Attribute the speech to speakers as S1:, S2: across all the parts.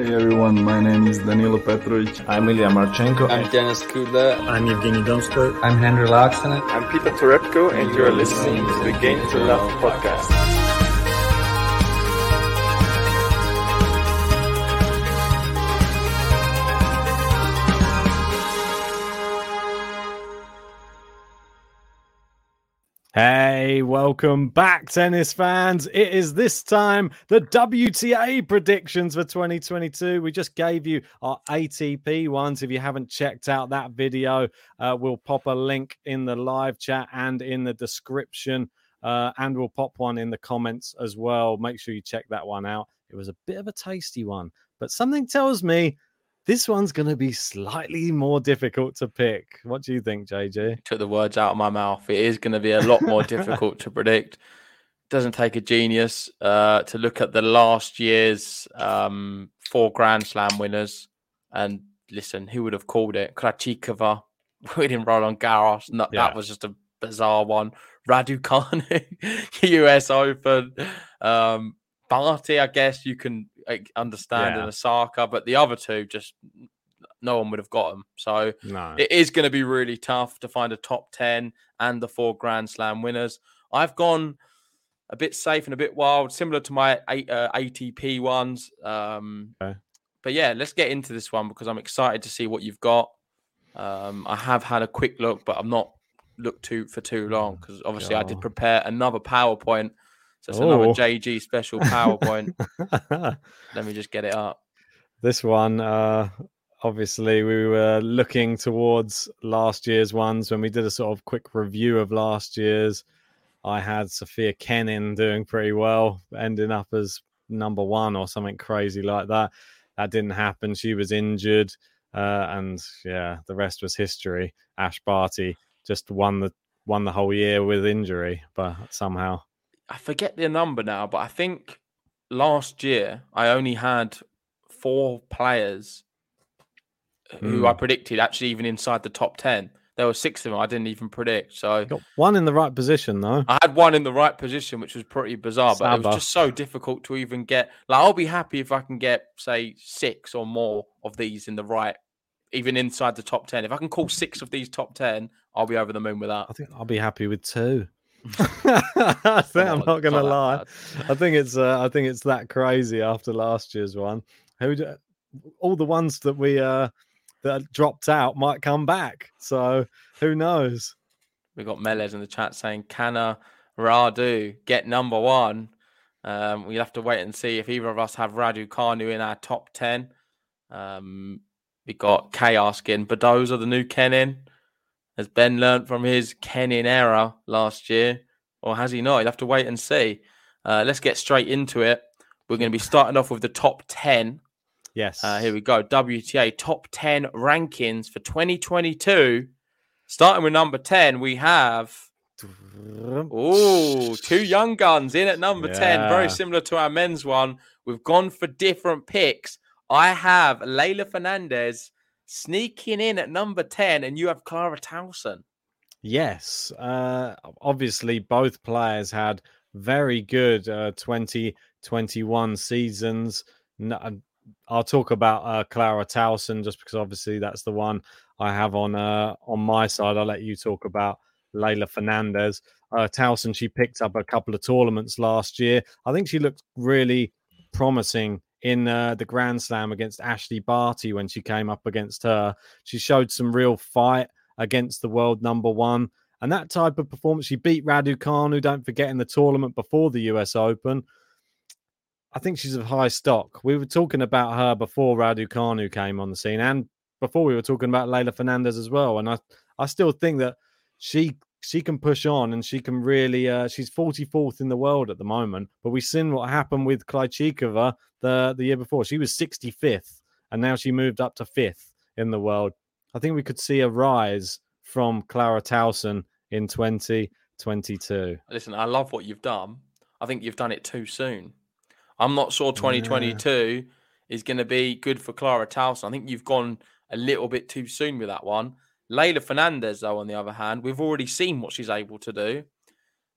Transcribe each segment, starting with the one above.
S1: Hey everyone, my name is Danilo Petrovic.
S2: I'm Ilya Marchenko.
S3: I'm Denis Kudla.
S4: I'm Evgeny Donskoy.
S5: I'm Henry Laaksonen.
S6: I'm Peter Torebko, and you're listening to the Game to Love podcast.
S7: Hey, welcome back, tennis fans. It is this time the WTA predictions for 2022. We just gave you our ATP ones. If you haven't checked out that video, uh, we'll pop a link in the live chat and in the description, uh, and we'll pop one in the comments as well. Make sure you check that one out. It was a bit of a tasty one, but something tells me this one's going to be slightly more difficult to pick. What do you think, JJ?
S3: Took the words out of my mouth. It is going to be a lot more difficult to predict. Doesn't take a genius uh, to look at the last year's um, four Grand Slam winners and listen, who would have called it? Krejcikova winning Roland Garros. No, yeah. That was just a bizarre one. Raducanu, US Open. Um, Barty, I guess you can understand yeah. Osaka, but the other two just no one would have got them. So no. it is going to be really tough to find a top 10 and the four Grand Slam winners. I've gone a bit safe and a bit wild, similar to my uh, ATP ones. Um, okay. But yeah, let's get into this one because I'm excited to see what you've got. Um, I have had a quick look, but I'm not looked to for too long because obviously I did prepare another PowerPoint so it's oh. another JG special PowerPoint. Let me just get it up.
S7: This one, uh, obviously, we were looking towards last year's ones when we did a sort of quick review of last year's. I had Sophia Kenin doing pretty well, ending up as number one or something crazy like that. That didn't happen. She was injured, uh, and yeah, the rest was history. Ash Barty just won the won the whole year with injury, but somehow
S3: I forget the number now, but I think last year I only had four players who I hmm. predicted actually even inside the top 10. There were six of them I didn't even predict. So
S7: Got one in the right position though.
S3: I had one in the right position, which was pretty bizarre, but it was just so difficult to even get. Like I'll be happy if I can get say six or more of these in the right, even inside the top ten. If I can call six of these top ten, I'll be over the moon with that.
S7: I think I'll be happy with two. I'm not gonna lie. I think it's uh, I think it's that crazy after last year's one. Who all the ones that we uh that dropped out might come back. So who knows?
S3: We got Melez in the chat saying, "Can Radu get number one?" Um, we'll have to wait and see if either of us have Raducanu in our top ten. Um, we got K asking, Badosa the new Kenin. Has Ben learned from his Kenin error last year, or has he not? You'll have to wait and see. Uh, let's get straight into it. We're going to be starting off with the top 10.
S7: Yes.
S3: Uh, here we go. WTA top 10 rankings for 2022. Starting with number 10, we have. Oh, two young guns in at number yeah. 10. Very similar to our men's one. We've gone for different picks. I have Leylah Fernandez sneaking in at number 10, and you have Clara Tauson.
S7: Yes. Uh, obviously, both players had very good uh, 2021 seasons. Uh, I'll talk about uh, Clara Tauson just because obviously that's the one I have on uh, on my side. I'll let you talk about Leylah Fernandez. Uh, Tauson, she picked up a couple of tournaments last year. I think she looked really promising in uh, the Grand Slam against Ashley Barty when she came up against her. She showed some real fight against the world number one. And that type of performance, she beat Radu Raducanu, don't forget, in the tournament before the US Open. I think she's of high stock. We were talking about her before Radu Raducanu came on the scene, and before we were talking about Leylah Fernandez as well. And I, I still think that she she can push on and she can really uh, she's 44th in the world at the moment but we've seen what happened with Krejcikova the the year before she was 65th and now she moved up to 5th in the world i think we could see a rise from clara tauson in 2022
S3: Listen, I love what you've done. I think you've done it too soon. I'm not sure 2022 is going to be good for Clara Tauson. I think you've gone a little bit too soon with that one. Leylah Fernandez, though, on the other hand, we've already seen what she's able to do.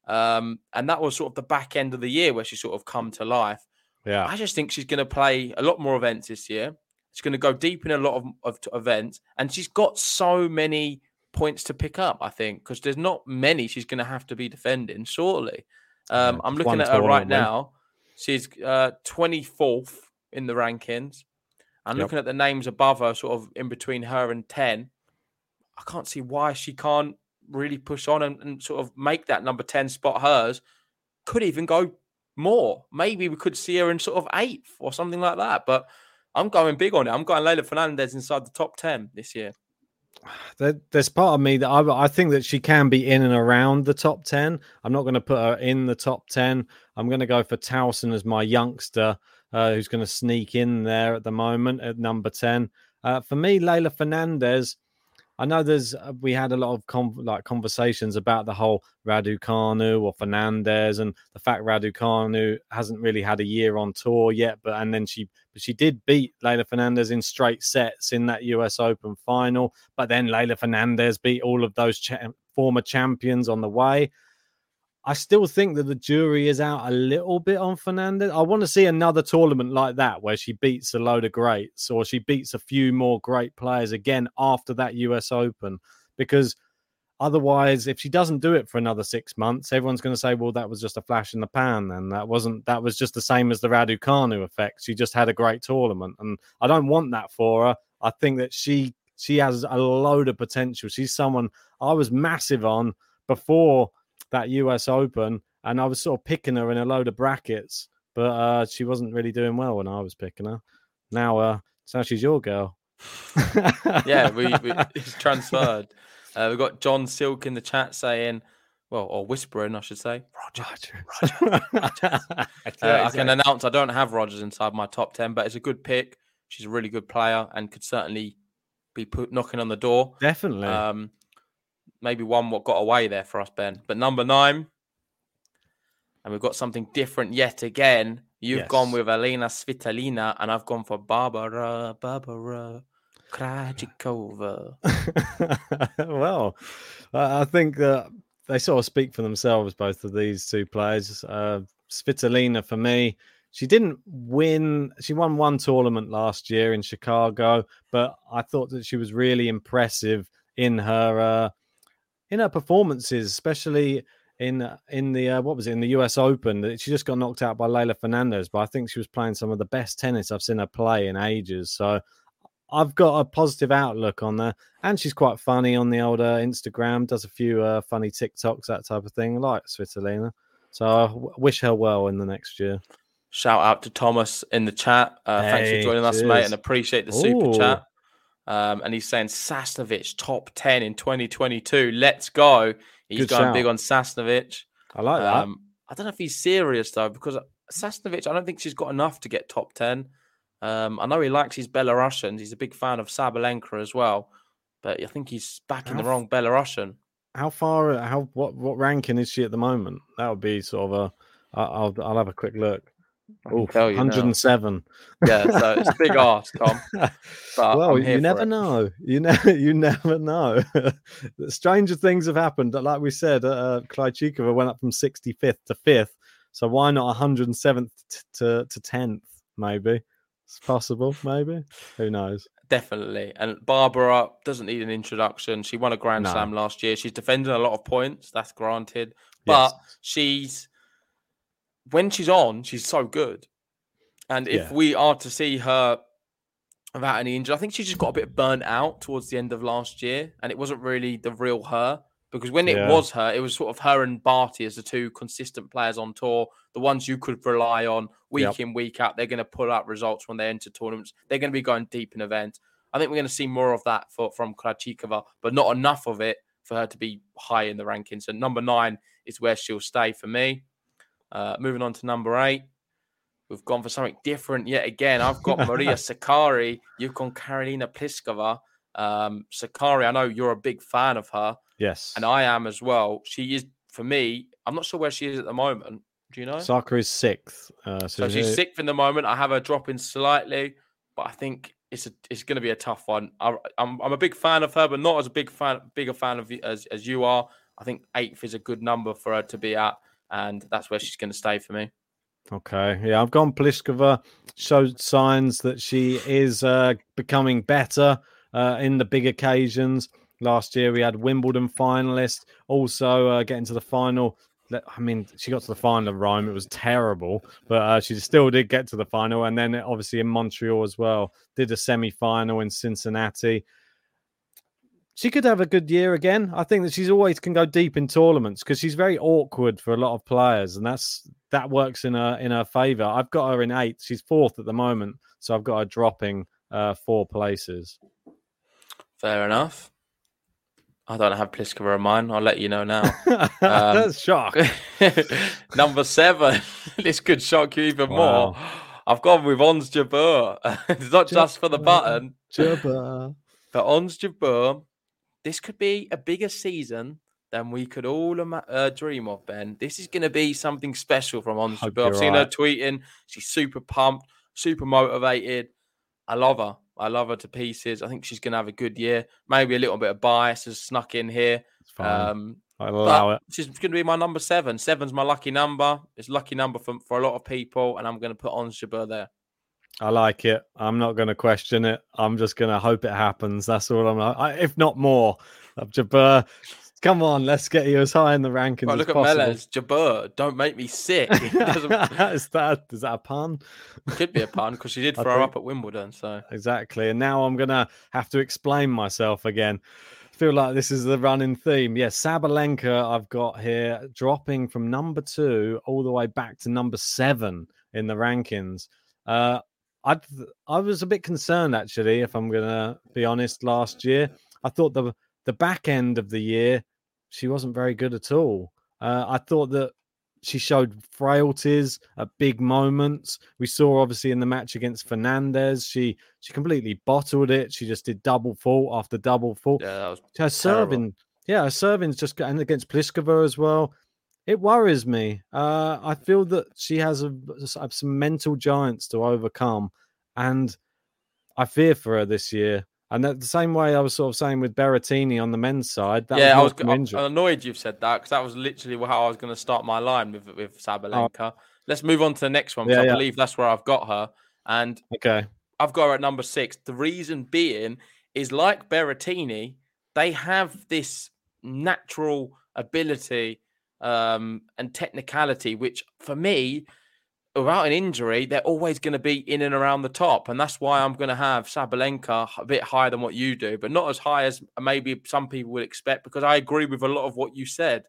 S3: Um, and that was sort of the back end of the year where she sort of come to life.
S7: yeah
S3: I just think she's going to play a lot more events this year. She's going to go deep in a lot of, of t- events, and she's got so many points to pick up. I think because there's not many she's going to have to be defending. shortly. um,
S7: Yeah,
S3: I'm looking at her right now. She's uh, 24th in the rankings. I'm
S7: Yep.
S3: looking at the names above her, sort of in between her and 10. I can't see why she can't really push on and, and sort of make that number 10 spot hers. Could even go more. Maybe we could see her in sort of eighth or something like that. But I'm going big on it. I'm going Leylah Fernandez inside the top 10 this year.
S7: there's part of me that I, I think that she can be in and around the top 10. I'm not going to put her in the top 10. I'm going to go for Tauson as my youngster uh, who's going to sneak in there at the moment at number 10. Uh, for me, Leylah Fernandez, I know there's uh, we had a lot of like conversations about the whole Raducanu or Fernandez and the fact Raducanu hasn't really had a year on tour yet, but and then she she did beat Leylah Fernandez in straight sets in that US Open final. But then Leylah Fernandez beat all of those cha- former champions on the way. I still think that the jury is out a little bit on Fernandez. I want to see another tournament like that where she beats a load of greats or she beats a few more great players again after that US Open. Because otherwise, if she doesn't do it for another six months, everyone's going to say, well, that was just a flash in the pan. And that wasn't, that was just the same as the Raducanu effect. She just had a great tournament. And I don't want that for her. I think that she, she has a load of potential. She's someone I was massive on before that US Open, and I was sort of picking her in a load of brackets, but uh, she wasn't really doing well when I was picking her. Now, uh, so now she's your girl.
S3: Yeah, we, we it's transferred. Uh, we've got John Silk in the chat saying, well, or whispering, I should say. Roger. Uh, I can announce I don't have Rogers inside my top 10, but it's a good pick. She's a really good player and could certainly be put knocking on the door.
S7: Definitely.
S3: Um, maybe one what got away there for us, Ben. But number nine, and we've got something different yet again. You've gone with Elena Svitolina, and I've gone for Barbara, Barbara Krejcikova.
S7: well, I I think that they sort of speak for themselves, both of these two players. Uh, Svitolina, for me, she didn't win. She won one tournament last year in Chicago, but I thought that she was really impressive in her uh, in her performances, especially in in the uh, what was it in the U.S. Open. that She just got knocked out by Leylah Fernandez, but I think she was playing some of the best tennis I've seen her play in ages. So I've got a positive outlook on her, and she's quite funny on the older Instagram. Does a few uh, funny TikToks, that type of thing, like Svitolina. So I w- wish her well in the next year.
S3: Shout out to Thomas in the chat. Uh, thanks for joining us, mate, and appreciate the super chat. Um, and he's saying Sasnovich top 10 in 2022. Let's go. He's
S7: Good
S3: going big on Sasnovich.
S7: I like that.
S3: Um, I don't know if he's serious though, because Sasnovich, I don't think she's got enough to get top ten. Um, I know he likes his Belarusians. He's a big fan of Sabalenka as well, but I think he's backing the
S7: How
S3: wrong Belarusian.
S7: How far? How what? What ranking is she at the moment? That would be sort of a. I'll I'll have a quick look. Oof,
S3: tell you now.
S7: 107.
S3: Yeah, so it's a big ask, Tom. But
S7: well, you never
S3: it.
S7: know. You never, you never know. Stranger things have happened. Like we said, uh, Krejcikova went up from 65th to 5th. So why not 107th t- to to 10th? Maybe it's possible. Maybe who knows?
S3: definitely. And Barbara doesn't need an introduction. She won a Grand
S7: No.
S3: Slam last year. She's defending a lot of points. That's granted, but
S7: Yes.
S3: she's when she's on, she's so good. And if
S7: Yeah.
S3: we are to see her without any injury, I think she just got a bit burnt out towards the end of last year, and it wasn't really the real her. Because when it
S7: Yeah.
S3: was her, it was sort of her and Barty as the two consistent players on tour, the ones you could rely on week
S7: Yep.
S3: in, week out. They're going to pull out results when they enter tournaments. They're going to be going deep in events. I think we're going to see more of that for, from Krejcikova, but not enough of it for her to be high in the rankings. So number nine is where she'll stay for me. Uh, moving on to number eight, we've gone for something different yet again. I've got Maria Sakkari. You've gone Karolina Pliskova. Um, Sakkari, I know you're a big fan of her,
S7: Yes.
S3: and I am as well. She is for me. I'm not sure where she is at the moment. Do you know?
S7: Soccer is sixth. Uh, so
S3: So she's
S7: here-
S3: sixth in the moment. I have her dropping slightly, but I think it's a, it's going to be a tough one. I, I'm I'm a big fan of her, but not as a big fan, bigger fan of you as as you are. I think eighth is a good number for her to be at, and that's where she's going to stay for me.
S7: Okay, yeah, I've gone Pliskova. Showed signs that she is uh, becoming better uh, in the big occasions. Last year we had Wimbledon finalist, also uh, getting to the final. I mean, she got to the final of Rome. It was terrible, but uh, she still did get to the final. And then obviously in Montreal as well, did a semi final in Cincinnati. She could have a good year again. I think that she's always can go deep in tournaments because she's very awkward for a lot of players, and that's that works in her in her favor. I've got her in eighth. She's fourth at the moment, so I've got her dropping uh, four places.
S3: Fair enough. I don't have Pliskova in mine. I'll let you know now. Um,
S7: Shock.
S3: Number seven. this could shock you even more. I've gone with Ons Jabeur. it's not just for the button.
S7: Jabba.
S3: For Ons Jabeur, this could be a bigger season than we could all uh, dream of, Ben. This is going to be something special from Ons. I've
S7: you're
S3: seen her tweeting. She's super pumped, super motivated. I love her. I love her to pieces. I think she's going to have a good year. Maybe a little bit of bias has snuck in here.
S7: It's fine.
S3: Um,
S7: I'll allow it.
S3: she's going to be my number seven. Seven's my lucky number. It's lucky number for, for a lot of people, and I'm going to put on Jabeur there.
S7: I like it. I'm not going to question it. I'm just going to hope it happens. That's all I'm. I, if not more, Jabber. Come on, let's get you as high in the rankings
S3: Right,
S7: as
S3: look at
S7: possible.
S3: Melez. Jabeur, don't make me sick.
S7: is, that, is that a pun?
S3: could be a pun because she did throw
S7: think-
S3: up at Wimbledon. So
S7: Exactly. And now I'm gonna have to explain myself again. I feel like this is the running theme. Yes, Sabalenka I've got here dropping from number two all the way back to number seven in the rankings. Uh I I was a bit concerned actually, if I'm gonna be honest. Last year, I thought the the back end of the year she wasn't very good at all. Uh, I thought that she showed frailties at big moments. We saw obviously in the match against Fernandez, she she completely bottled it. She just did double fault after double fault.
S3: yeah, that was
S7: Her
S3: terrible.
S7: serving, yeah, her serving's just got- and against Pliskova as well. It worries me. Uh, I feel that she has a, some mental giants to overcome, and I fear for her this year. And that the same way I was sort of saying with Berrettini on the men's side. That
S3: yeah, I was I'm annoyed you've said that because that was literally how I was going to start my line with with Sabalenka. Let's move on to the next one because
S7: Oh. Yeah,
S3: I
S7: yeah.
S3: believe that's where I've got her, and
S7: okay,
S3: I've got her at number six. The reason being is like Berrettini, they have this natural ability um, and technicality, which for me, without an injury, they're always going to be in and around the top. And that's why I'm going to have Sabalenka a bit higher than what you do, but not as high as maybe some people would expect, because I agree with a lot of what you said.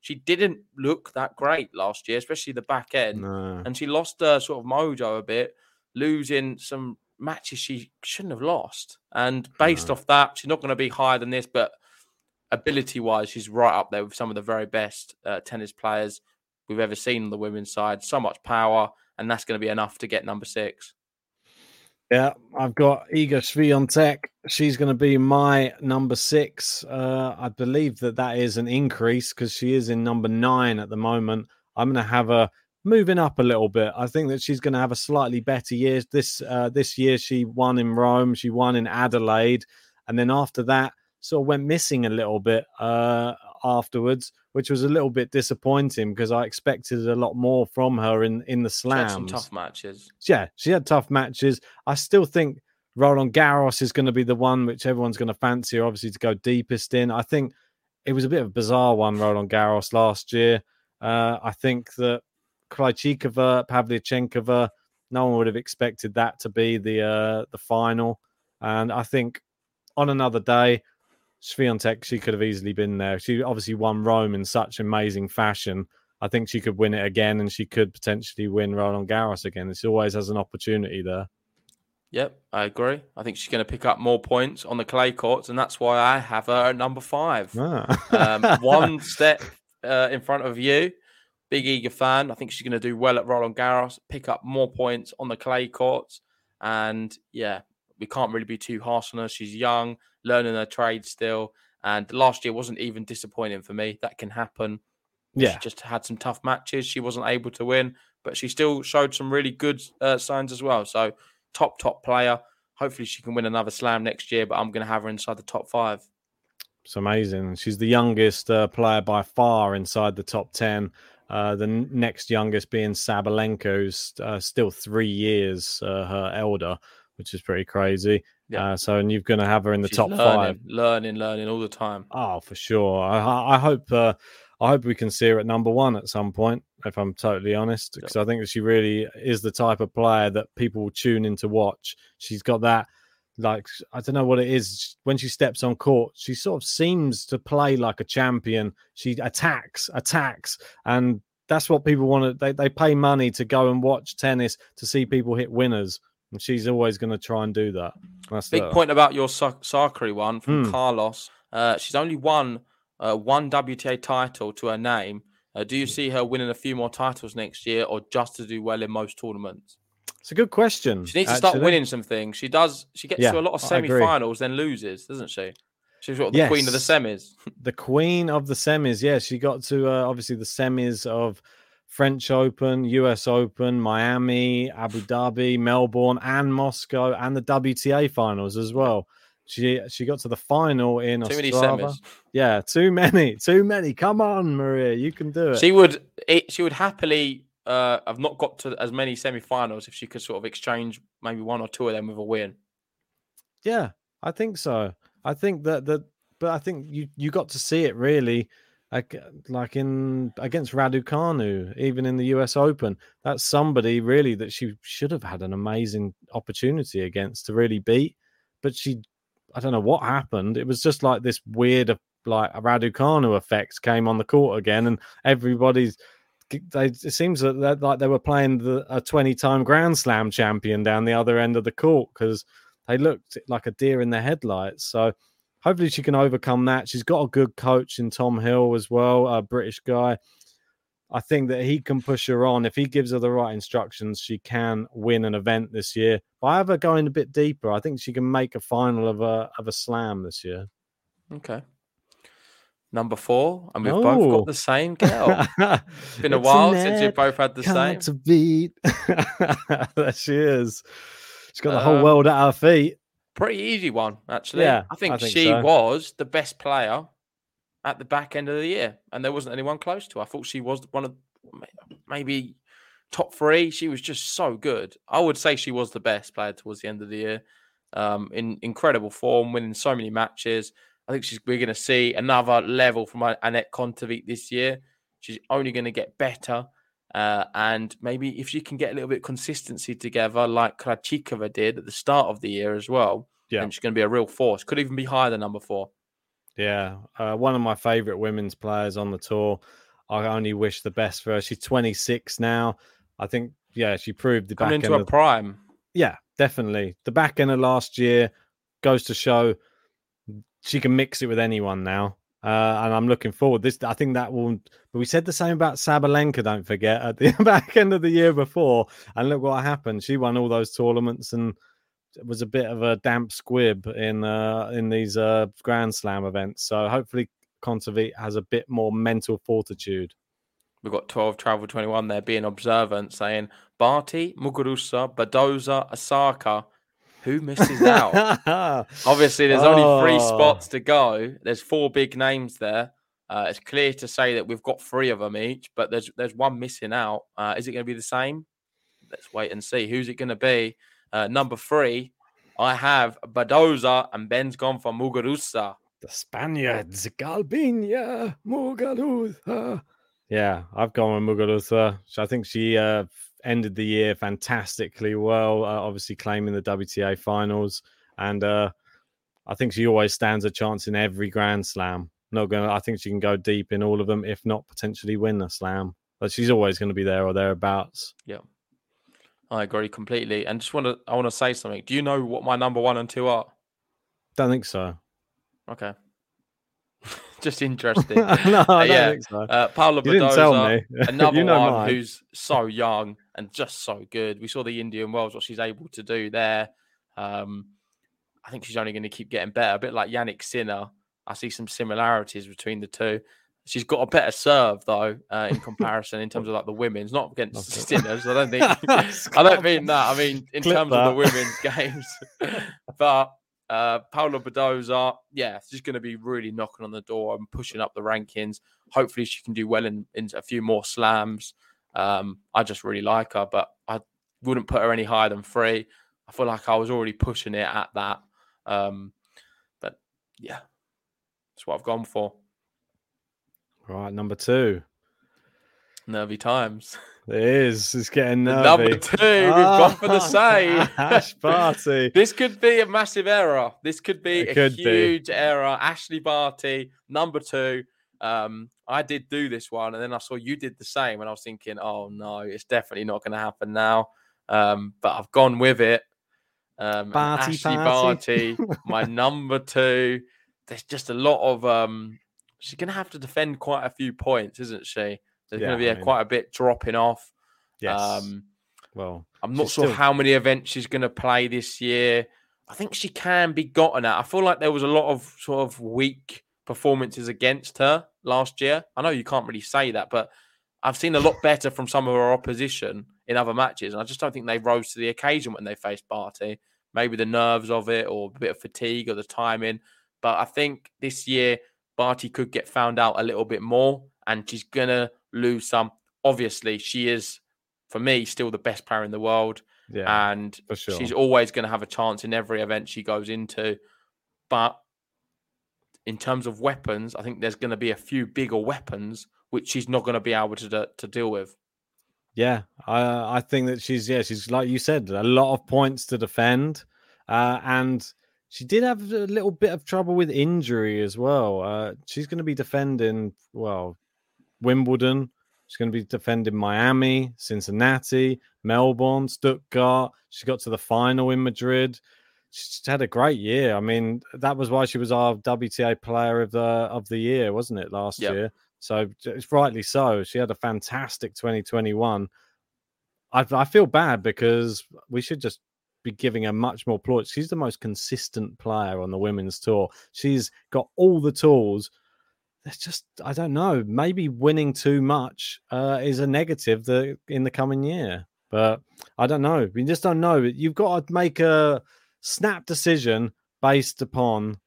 S3: She didn't look that great last year, especially the back end
S7: no.
S3: and she lost her sort of mojo a bit, losing some matches she shouldn't have lost. And based
S7: No.
S3: off that, she's not going to be higher than this, but ability wise, she's right up there with some of the very best uh, tennis players we've ever seen on the women's side. So much power, and that's going to be enough to get number six.
S7: Yeah, I've got Iga Swiatek. She's going to be my number six. Uh, I believe that that is an increase because she is in number nine at the moment. I'm going to have her moving up a little bit. I think that she's going to have a slightly better year. This uh, this year she won in Rome, she won in Adelaide, and then after that sort of went missing a little bit uh, afterwards, which was a little bit disappointing because I expected a lot more from her in in the
S3: She had
S7: slams
S3: some tough matches.
S7: yeah, she had tough matches. I still think Roland Garros is going to be the one which everyone's going to fancy, obviously, to go deepest in. I think it was a bit of a bizarre one, Roland Garros last year. Uh, I think that Krejcikova, Pavlyuchenkova, no one would have expected that to be the uh, the final. And I think on another day, Swiatek, she could have easily been there. She obviously won Rome in such amazing fashion. I think she could win it again, and she could potentially win Roland Garros again. She always has an opportunity there.
S3: Yep, I agree. I think she's going to pick up more points on the clay courts, and that's why I have her at number five.
S7: Ah.
S3: um, one step uh, in front of you. Big Iga fan. I think she's going to do well at Roland Garros, pick up more points on the clay courts, and yeah, we can't really be too harsh on her. She's young, learning her trade still, and last year wasn't even disappointing for me. That can happen.
S7: Yeah.
S3: She just had some tough matches. She wasn't able to win, but she still showed some really good uh, signs as well. So top top player. Hopefully she can win another slam next year, but I'm going to have her inside the top five.
S7: It's amazing. She's the youngest uh, player by far inside the top 10. Uh, the next youngest being Sabalenka, who's uh, still three years uh, her elder, which is pretty crazy.
S3: Yeah.
S7: Uh, so, and you're going to have her in the
S3: She's
S7: top
S3: learning,
S7: five.
S3: learning, learning all the time.
S7: Oh, for sure. I, I hope. Uh, I hope we can see her at number one at some point. If I'm totally honest, because I think that she really is the type of player that people will tune in to watch. She's got that, like I don't know what it is. When she steps on court, she sort of seems to play like a champion. She attacks, attacks, and that's what people want to. They they pay money to go and watch tennis to see people hit winners, and she's always going to try and do that. That's
S3: Big
S7: the-
S3: point about your Sa- Sakkari one from
S7: Hmm.
S3: Carlos. Uh, she's only won uh, one WTA title to her name. Uh, do you see her winning a few more titles next year, or just to do well in most tournaments?
S7: It's a good question.
S3: She needs to start winning some things. She does. She gets
S7: Yeah,
S3: to a lot of semi-finals, then loses, doesn't she? She's of the queen of the semis.
S7: the queen of the semis. Yeah, she got to uh, obviously the semis of French Open, US Open, Miami, Abu Dhabi, Melbourne, and Moscow, and the WTA finals as well. She she got to the final in
S3: Too many
S7: Ostrava.
S3: semis.
S7: Yeah, too many, too many. Come on, Maria, you can do it.
S3: She would. It, she would happily uh, have not got to as many semi-finals if she could sort of exchange maybe one or two of them with a win.
S7: Yeah, I think so. I think that that, but I think you you got to see it really, like in against Raducanu, even in the U.S. Open. That's somebody really that she should have had an amazing opportunity against to really beat, but she, I don't know what happened. It was just like this weird, like Raducanu effect came on the court again, and everybody's. They, it seems that like they were playing the, a 20 time Grand Slam champion down the other end of the court because they looked like a deer in the headlights. So hopefully she can overcome that. She's got a good coach in Tom Hill as well, a British guy. I think that he can push her on. If he gives her the right instructions, she can win an event this year. But I have her going a bit deeper. I think she can make a final of a of a slam this year.
S3: Okay. Number four, and we've both
S7: Oh.
S3: got the same girl. It's been a while since you've both had the same.
S7: To beat. there she is. She's got the whole
S3: Um,
S7: world at her feet.
S3: Pretty easy one, actually.
S7: Yeah,
S3: I think,
S7: I think
S3: she
S7: so.
S3: was the best player at the back end of the year, and there wasn't anyone close to her. I thought she was one of maybe top three. She was just so good. I would say she was the best player towards the end of the year. Um, in incredible form, winning so many matches. I think she's, we're going to see another level from Anett Kontaveit this year. She's only going to get better. Uh, and maybe if she can get a little bit of consistency together, like Krejcikova did at the start of the year as well,
S7: Yeah.
S3: then she's going to be a real force. Could even be higher than number four.
S7: Yeah, uh, one of my favorite women's players on the tour. I only wish the best for her. She's 26 now. I think, yeah, she proved the back
S3: Coming
S7: end.
S3: into a
S7: of-
S3: prime.
S7: yeah, definitely. The back end of last year goes to show she can mix it with anyone now. Uh, and I'm looking forward. This, I think that will. But we said the same about Sabalenka. Don't forget at the back end of the year before, and look what happened. She won all those tournaments and was a bit of a damp squib in uh, in these uh, Grand Slam events. So hopefully, Kontaveit has a bit more mental fortitude.
S3: We've got 12 Travel 21 there being observant saying Barty, Muguruza, Badosa, Osaka. Who misses out? Obviously, there's only three spots to go. There's four big names there. Uh, it's clear to say that we've got three of them each, but there's there's one missing out. Uh, is it going to be the same? Let's wait and see. Who's it going to be? Uh, number three, I have Badosa and Ben's gone for Muguruza.
S7: The Spaniards, Garbiñe, Muguruza. Yeah, I've gone with Muguruza. I think she uh, ended the year fantastically well, uh, obviously claiming the WTA finals. And uh, I think she always stands a chance in every Grand Slam. Not gonna. I think she can go deep in all of them, if not potentially win a slam. But she's always going to be there or thereabouts.
S3: Yeah, I agree completely. And just want to, I want to say something. Do you know what my number one and two are?
S7: Don't think so.
S3: Okay. just interesting.
S7: no, I don't
S3: Uh, yeah.
S7: so.
S3: Uh, Paula
S7: You didn't tell
S3: Badosa,
S7: me.
S3: another
S7: You know
S3: one
S7: mine.
S3: who's so young and just so good. We saw the Indian Wells, what she's able to do there. Um, I think she's only going to keep getting better, a bit like Jannik Sinner. I see some similarities between the two. She's got a better serve though, uh, in comparison in terms of like the women's, not against. Sinners. I don't think. I don't mean that. I mean in
S7: Clip
S3: terms of the women's games. but uh, Paula Badosa, yeah, she's going to be really knocking on the door and pushing up the rankings. Hopefully, she can do well in, in a few more slams. Um, I just really like her, but I wouldn't put her any higher than three. I feel like I was already pushing it at that. Um, but yeah, that's what I've gone for.
S7: Right, number two.
S3: Nervy times.
S7: It is. It's getting nervy.
S3: Number two, we've gone for the same.
S7: Ash Barty.
S3: This could be a massive error. This could be
S7: It
S3: a
S7: could be.
S3: huge error. Ashley Barty, number two. Um, I did do this one, and then I saw you did the same, and I was thinking, oh no, it's definitely not going to happen now. Um, but I've gone with it. Um,
S7: Barty,
S3: Ashley
S7: Barty.
S3: Barty, my number two. There's just a lot of um. She's going to have to defend quite a few points, isn't she? There's
S7: Yeah,
S3: going to be
S7: I
S3: a,
S7: mean-
S3: quite a bit dropping off.
S7: Yes.
S3: Um,
S7: well,
S3: I'm not sure
S7: still-
S3: how many events she's going to play this year. I think she can be gotten at. I feel like there was a lot of sort of weak performances against her last year. I know you can't really say that, but I've seen a lot better from some of her opposition in other matches. And I just don't think they rose to the occasion when they faced Barty. Maybe the nerves of it or a bit of fatigue or the timing. But I think this year, Barty could get found out a little bit more and she's going to lose some. Obviously, she is, for me, still the best player in the world.
S7: yeah,
S3: and
S7: for sure.
S3: she's always going to have a chance in every event she goes into. But in terms of weapons, I think there's going to be a few bigger weapons which she's not going to be able to de- to deal with.
S7: Yeah, I I think that she's yeah she's like you said a lot of points to defend, uh, and she did have a little bit of trouble with injury as well. Uh, she's going to be defending well Wimbledon. She's going to be defending Miami, Cincinnati, Melbourne, Stuttgart. She got to the final in Madrid. She's had a great year. I mean, that was why she was our WTA Player of the of the Year, wasn't it last
S3: Yep.
S7: year? So it's rightly so. She had a fantastic 2021. I, I feel bad because we should just be giving her much more plaudits. She's the most consistent player on the women's tour. She's got all the tools. It's just I don't know. Maybe winning too much uh, is a negative the, in the coming year. But I don't know. We just don't know. You've got to make a snap decision based upon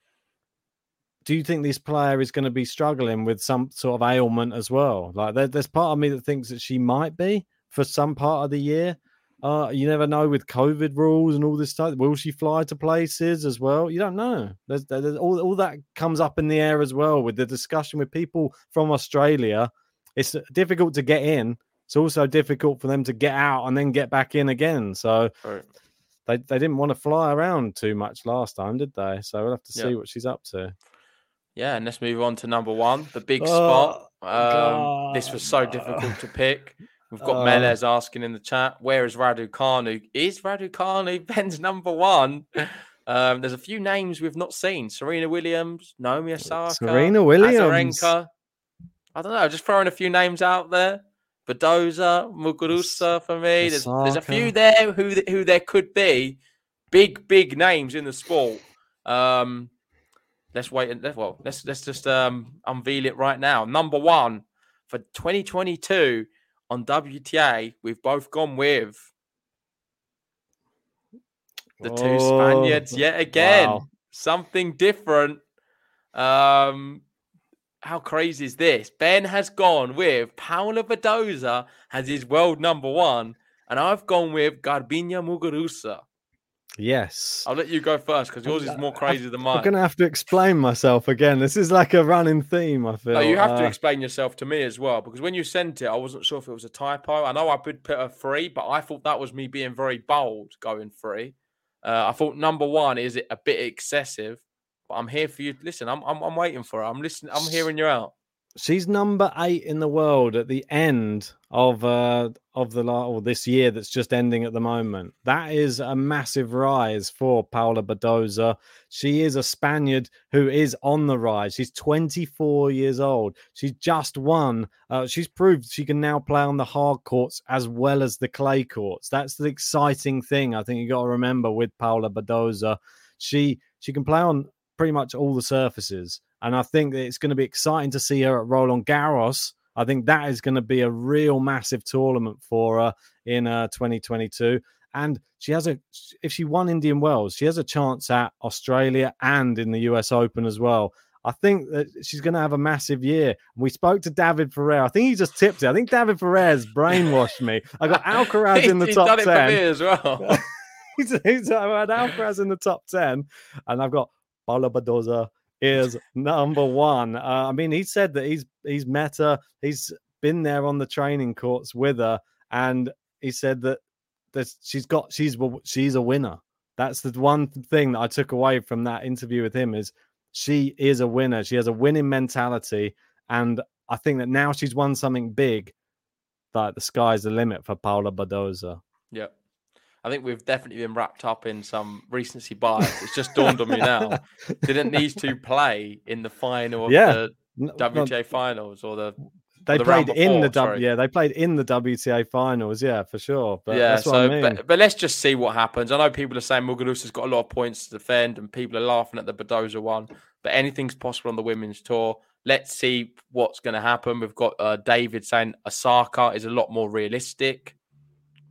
S7: do you think this player is going to be struggling with some sort of ailment as well? Like there, there's part of me that thinks that she might be for some part of the year. Uh, you never know with COVID rules and all this stuff. Will she fly to places as well? You don't know. There's, there's all, all that comes up in the air as well with the discussion with people from Australia. It's difficult to get in. It's also difficult for them to get out and then get back in again. So
S3: Right.
S7: they, they didn't want to fly around too much last time, did they? So we'll have to
S3: Yeah.
S7: see what she's up to.
S3: Yeah, and let's move on to number one, the big
S7: Oh,
S3: spot. Um, this was so difficult to pick. We've got
S7: Oh.
S3: Melez asking in the chat, where is Raducanu? Is Raducanu Ben's number one? Um, there's a few names we've not seen: Serena Williams, Naomi Osaka,
S7: Serena Williams.
S3: Azarenka. I don't know. Just throwing a few names out there. Badosa, Muguruza for me. There's, there's a few there who who there could be big big names in the sport. Um, let's wait and well let's let's just um unveil it right now. Number one for 2022 on WTA, we've both gone with the two Spaniards
S7: Oh,
S3: yet again.
S7: wow.
S3: Something different. Um, how crazy is this? Ben has gone with Paula Badosa as his world number one, and I've gone with Garbiñe Muguruza.
S7: Yes.
S3: I'll let you go first because yours is more crazy than mine.
S7: I'm going to have to explain myself again. This is like a running theme, I feel.
S3: No, you have to
S7: Uh,
S3: explain yourself to me as well because when you sent it, I wasn't sure if it was a typo. I know I could put a three, but I thought that was me being very bold going three. Uh, I thought number one is it a bit excessive, but I'm here for you. Listen, I'm I'm, I'm waiting for it. I'm listening. I'm hearing you out.
S7: She's number eight in the world at the end of uh of the or this year that's just ending at the moment. That is a massive rise for Paula Badosa. She is a Spaniard who is on the rise. She's 24 years old. She's just won. Uh, she's proved she can now play on the hard courts as well as the clay courts. That's the exciting thing. I think you got to remember with Paula Badosa. She she can play on pretty much all the surfaces. And I think that it's going to be exciting to see her at Roland Garros. I think that is going to be a real massive tournament for her in uh, 2022. And she has a, if she won Indian Wells, she has a chance at Australia and in the US Open as well. I think that she's going to have a massive year. We spoke to David Ferrer. I think he just tipped it. I think David Ferrer's brainwashed me. I got Alcaraz in the
S3: He's
S7: top
S3: done it
S7: 10
S3: for me as well.
S7: he's, he's I had Alcaraz in the top 10, and I've got Paula Badosa is number one. Uh, I mean, he said that he's he's met her, he's been there on the training courts with her, and he said that that she's got she's she's a winner. That's the one thing that I took away from that interview with him is she is a winner. She has a winning mentality, and I think that now she's won something big. That the sky's the limit for Paula Badosa.
S3: Yep. I think we've definitely been wrapped up in some recency bias. It's just dawned on me now. Didn't these two play in the final of
S7: Yeah.
S3: the
S7: no,
S3: WTA finals or the
S7: they
S3: the
S7: played in the
S3: before,
S7: W. Yeah, they played in the WTA finals. Yeah, for sure. But
S3: yeah,
S7: that's what
S3: so
S7: I mean.
S3: but, but let's just see what happens. I know people are saying Muguruza's got a lot of points to defend, and people are laughing at the Badosa one. But anything's possible on the women's tour. Let's see what's going to happen. We've got uh, David saying Osaka is a lot more realistic.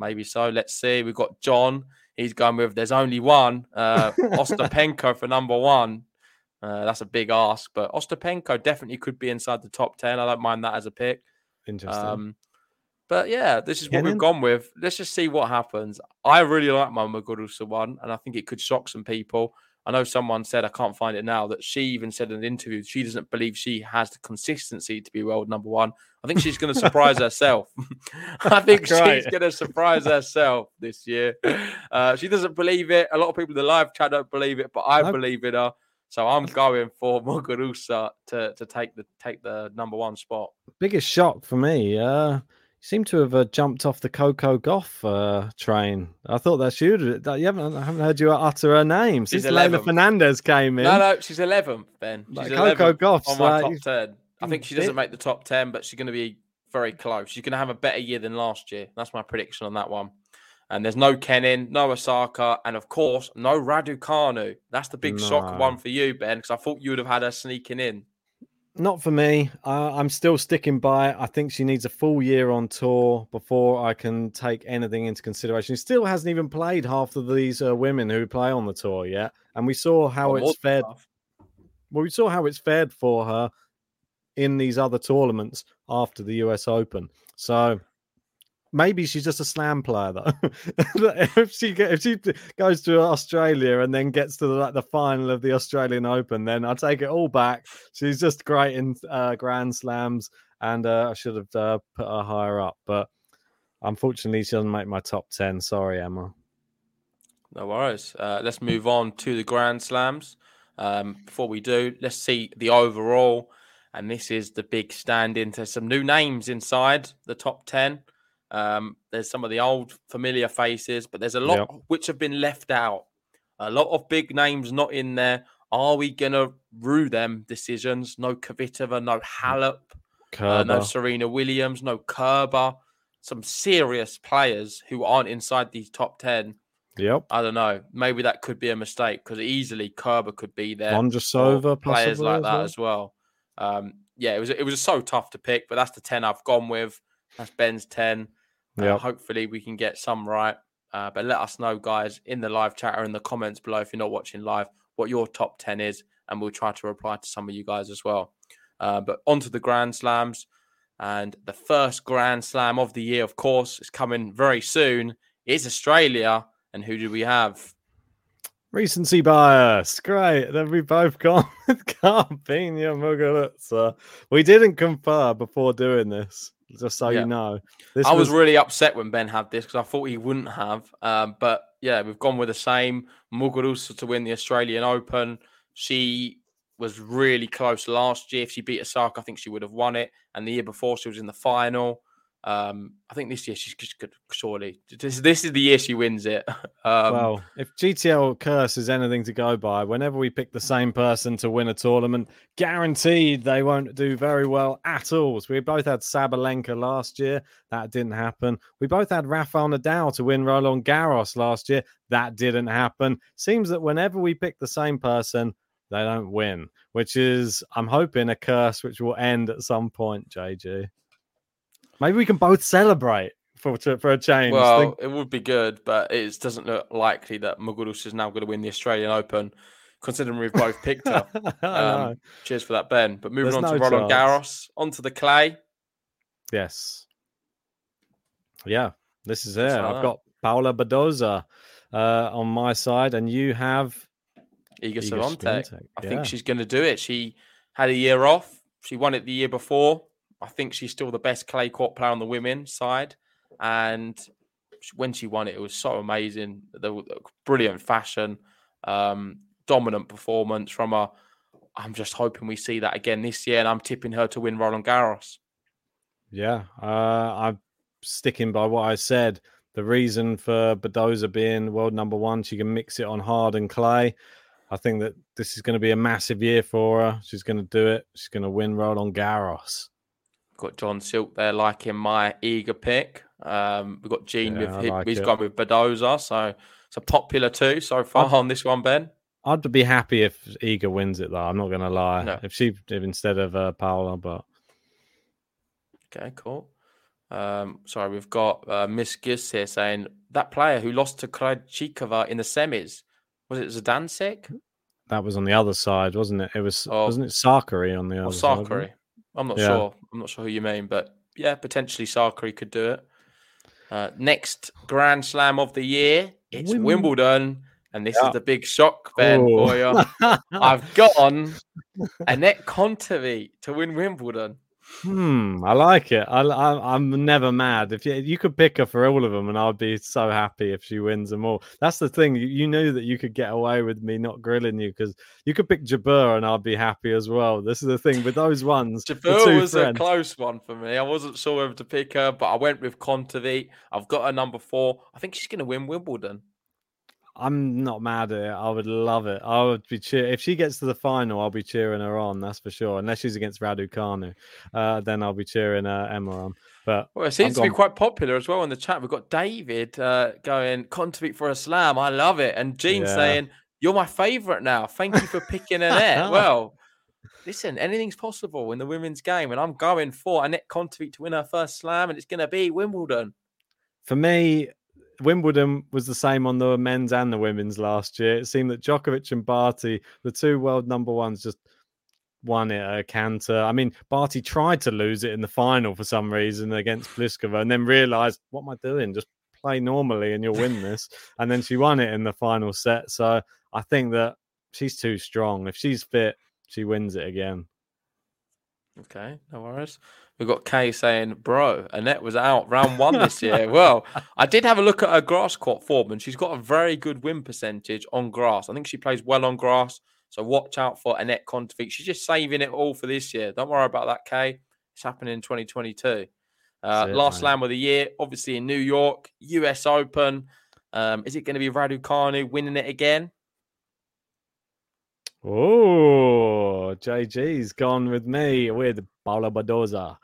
S3: Maybe so. Let's see. We've got John. He's going with there's only one. Uh, Ostapenko for number one. Uh, that's a big ask, but Ostapenko definitely could be inside the top 10. I don't mind that as a pick.
S7: Interesting.
S3: Um, but yeah, this is what we've gone with. Let's just see what happens. I really like my Muguruza one, and I think it could shock some people. I know someone said, I can't find it now, that she even said in an interview she doesn't believe she has the consistency to be world number one. I think she's going to surprise herself. I think
S7: Right.
S3: she's going to surprise herself this year. Uh, she doesn't believe it. A lot of people in the live chat don't believe it, but I believe in her. So I'm going for Muguruza to, to take the take the number one spot.
S7: Biggest shock for me. Uh, you seem to have uh, jumped off the Coco Gauff uh, train. I thought that's you. That you haven't. I haven't heard you utter her name since
S3: Leylah
S7: Fernandez came in.
S3: No, no, she's 11th, Ben. She's
S7: Like
S3: 11th
S7: Coco Gauff's
S3: on my
S7: like-
S3: top 10. I think she doesn't make the top 10, but she's going to be very close. She's going to have a better year than last year. That's my prediction on that one. And there's no Kenin, no Osaka, and of course, no Raducanu. That's the big shock one for you, Ben, because I thought you would have had her sneaking in.
S7: Not for me. Uh, I'm still sticking by it. I think she needs a full year on tour before I can take anything into consideration. She still hasn't even played half of these uh, women who play on the tour yet, and we saw how it's fared. Well, we saw how it's fared for her in these other tournaments after the US Open. So maybe she's just a slam player, though. if she get, if she goes to Australia and then gets to the, like the final of the Australian Open, then I take it all back. She's just great in uh, Grand Slams, and uh, I should have uh, put her higher up, but unfortunately, she doesn't make my top ten. Sorry, Emma.
S3: No worries. Uh, let's move on to the Grand Slams. Um, before we do, let's see the overall. And this is the big stand into some new names inside the top 10. Um, there's some of the old familiar faces, but there's a lot
S7: Yep.
S3: which have been left out. A lot of big names not in there. Are we going to rue them decisions? No Kvitova, no Halep, uh, no Serena Williams, no Kerber. Some serious players who aren't inside these top 10
S7: Yep.
S3: I don't know. Maybe that could be a mistake because easily Kerber could be there. or
S7: Vondrousova,
S3: players like
S7: as
S3: that
S7: well.
S3: as well. Um, yeah, it was it was so tough to pick, but that's the ten I've gone with. That's Ben's ten. Uh, hopefully, we can get some right. Uh, but let us know, guys, in the live chat or in the comments below if you're not watching live, what your top ten is, and we'll try to reply to some of you guys as well. Uh, but onto the Grand Slams, and the first Grand Slam of the year, of course, is coming very soon. Is Australia, and who do we have?
S7: Recency bias. Great. Then we both gone with Garbiñe Muguruza. We didn't confer before doing this, just so
S3: Yeah.
S7: you know. This
S3: I was, really upset when Ben had this because I thought he wouldn't have. Um, but yeah, we've gone with the same. Muguruza to win the Australian Open. She was really close last year. If she beat Osaka, I think she would have won it. And the year before, she was in the final. Um, I think this year she's just good. Surely, this, this is the year she wins it. Um,
S7: well, if GTL curse is anything to go by, whenever we pick the same person to win a tournament, guaranteed they won't do very well at all. So we both had Sabalenka last year. That didn't happen. We both had Rafael Nadal to win Roland Garros last year. That didn't happen. Seems that whenever we pick the same person, they don't win, which is, I'm hoping, a curse which will end at some point, JG. Maybe we can both celebrate for, for a change.
S3: Well,
S7: Think-
S3: it would be good, but it doesn't look likely that Muguruza is now going to win the Australian Open, considering we've both picked her. Um, cheers for that, Ben. But moving
S7: There's
S3: on to Roland. Garros, onto the clay.
S7: Yes. Yeah, this is it.
S3: That's
S7: I've got Paula Badosa uh, on my side, and you have
S3: Iga. Swiatek, I
S7: yeah.
S3: think she's going to do it. She had a year off. She won it the year before. I think she's still the best clay court player on the women's side. And when she won it, it was so amazing. The, brilliant fashion, um, dominant performance from her. I'm just hoping we see that again this year, and I'm tipping her to win Roland Garros.
S7: Yeah, uh, I'm sticking by what I said. The reason for Badosa being world number one, she can mix it on hard and clay. I think that this is going to be a massive year for her. She's going to do it. She's going to win Roland Garros.
S3: Got John Silk there liking my Iga pick. Um, we've got Gene
S7: Yeah,
S3: with
S7: like
S3: he's
S7: it.
S3: gone with Badosa, so it's a popular two so far on this one, Ben.
S7: I'd be happy if Iga wins it, though. I'm not going to lie.
S3: No.
S7: If she if instead of uh, Paula, but
S3: Okay, cool. Um, sorry, we've got uh, Miss Giz here saying that player who lost to Krejcikova in the semis was it Zidansek
S7: that was on the other side, wasn't it? It was
S3: Oh.
S7: wasn't it Sakkari on the other side?
S3: Sakkari?
S7: it?
S3: I'm not
S7: Yeah.
S3: sure. I'm not sure who you mean, but yeah, potentially Sakkari could do it. Uh, next Grand Slam of the year, it's
S7: Wim-
S3: Wimbledon, and this
S7: Yeah.
S3: is the big shock, Ben. For you. I've gone Anett Kontaveit to win Wimbledon.
S7: Hmm, I like it. I, I, I'm never mad. If you, you could pick her for all of them, and I'd be so happy if she wins them all. That's the thing. You, you knew that you could get away with me not grilling you because you could pick Jabeur, and I'd be happy as well. This is the thing with those ones. two
S3: was
S7: friends-
S3: a close one for me. I wasn't sure whether to pick her, but I went with Kontaveit. I've got her number four. I think she's going to win Wimbledon.
S7: I'm not mad at it. I would love it. I would be cheer if she gets to the final. I'll be cheering her on. That's for sure. Unless she's against Raducanu, uh, then I'll be cheering uh, Emma on. But
S3: Well, it seems to be quite popular as well in the chat. We've got David uh, going Kontaveit for a slam. I love it, and Gene
S7: Yeah.
S3: saying you're my favourite now. Thank you for picking Anett. well, listen, anything's possible in the women's game, and I'm going for Anett Kontaveit to win her first slam, and it's going to be Wimbledon.
S7: for me, Wimbledon was the same on the men's and the women's last year. It seemed that Djokovic and Barty, the two world number ones, just won it at a canter. I mean, Barty tried to lose it in the final for some reason against Pliskova and then realized, what am I doing? Just play normally and you'll win this. and then she won it in the final set. So I think that she's too strong. If she's fit, she wins it again.
S3: Okay, no worries. We've got Kay saying, bro, Anett was out round one this year. well, I did have a look at her grass court form, and she's got a very good win percentage on grass. I think she plays well on grass. So watch out for Anett Kontaveit. She's just saving it all for this year. Don't worry about that, Kay. It's happening in 2022. Uh,
S7: it,
S3: last
S7: mate.
S3: slam of the year, obviously in New York, US Open. Um, is it going to be Raducanu winning it again?
S7: Oh, JG's gone with me with Paula Badosa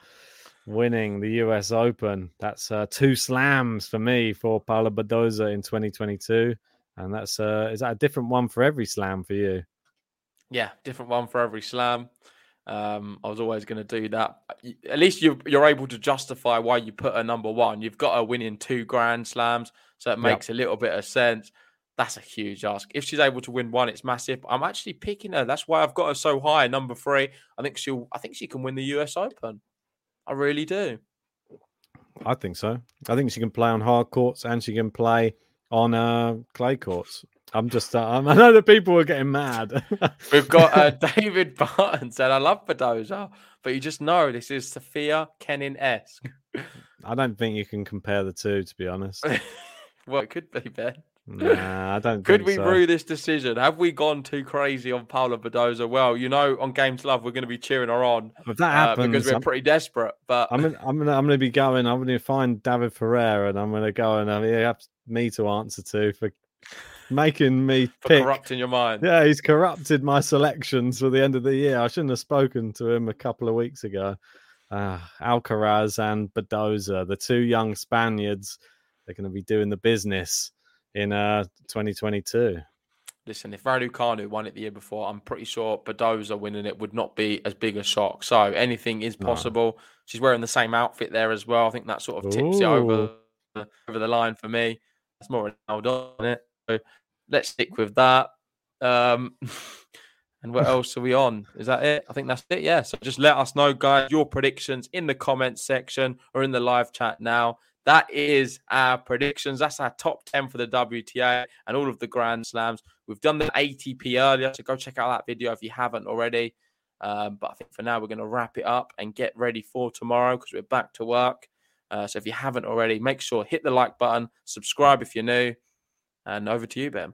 S7: winning the US Open. That's uh, two slams for me for Paula Badosa in 2022. And that's uh, is that a different one for every slam for you?
S3: Yeah, different one for every slam. Um, I was always going to do that. At least you're you're able to justify why you put a number one. You've got her winning two Grand Slams, so it
S7: Yep.
S3: makes a little bit of sense. That's a huge ask. If she's able to win one, it's massive. I'm actually picking her. That's why I've got her so high, number three. I think she'll. I think she can win the U.S. Open. I really do.
S7: I think so. I think she can play on hard courts and she can play on uh, clay courts. I'm just. Uh, I know that people are getting mad.
S3: We've got uh, David Barton said, "I love Badosa, but you just know this is Sofia Kenin esque."
S7: I don't think you can compare the two, to be honest.
S3: well, it could be Ben.
S7: Nah, I don't.
S3: Could we
S7: so.
S3: rue this decision? Have we gone too crazy on Paula Badosa? Well, you know, on Games Love, we're going to be cheering her on
S7: If that
S3: uh,
S7: happens,
S3: because we're
S7: I'm,
S3: pretty desperate. But
S7: I'm gonna, I'm gonna, I'm gonna be going. I'm gonna find David Ferreira, and I'm gonna go and uh, he has me to answer to for making me
S3: for
S7: pick.
S3: corrupting your mind.
S7: Yeah, he's corrupted my selections for the end of the year. I shouldn't have spoken to him a couple of weeks ago. Uh, Alcaraz and Badosa, the two young Spaniards, they're going to be doing the business in uh 2022.
S3: Listen, if Raducanu won it the year before, I'm pretty sure Badosa winning it would not be as big a shock. So anything is
S7: No.
S3: possible. She's wearing the same outfit there as well. I think that sort of tips it over
S7: Ooh.
S3: over the line for me. That's more Ronaldo on it. So let's stick with that. Um, and what else are we on? Is that it? I think that's it. Yeah. So just let us know, guys, your predictions in the comments section or in the live chat now. That is our predictions. That's our top 10 for the WTA and all of the Grand Slams. We've done the ATP earlier, so go check out that video if you haven't already. Um, but I think for now, we're going to wrap it up and get ready for tomorrow because we're back to work. Uh, so if you haven't already, make sure hit the like button, subscribe if you're new, and over to you, Ben.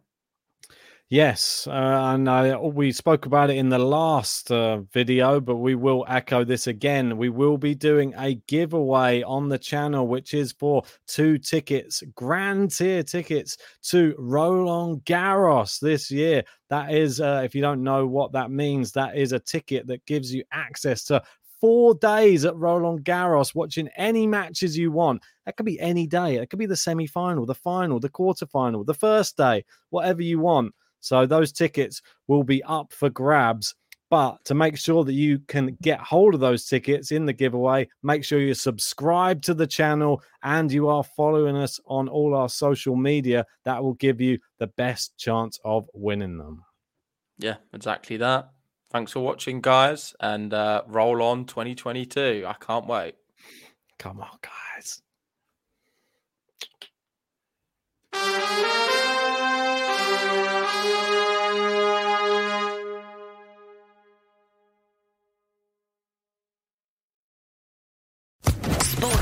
S7: Yes, uh, and I, we spoke about it in the last uh, video, but we will echo this again. We will be doing a giveaway on the channel, which is for two tickets, grand tier tickets to Roland Garros this year. That is, uh, if you don't know what that means, that is a ticket that gives you access to four days at Roland Garros, watching any matches you want. That could be any day. It could be the semi final, the final, the quarter final, the first day, whatever you want. So those tickets will be up for grabs. But to make sure that you can get hold of those tickets in the giveaway, make sure you subscribe to the channel and you are following us on all our social media. That will give you the best chance of winning them.
S3: Yeah, exactly that. Thanks for watching, guys, and uh, roll on 2022. I can't wait.
S7: Come on, guys.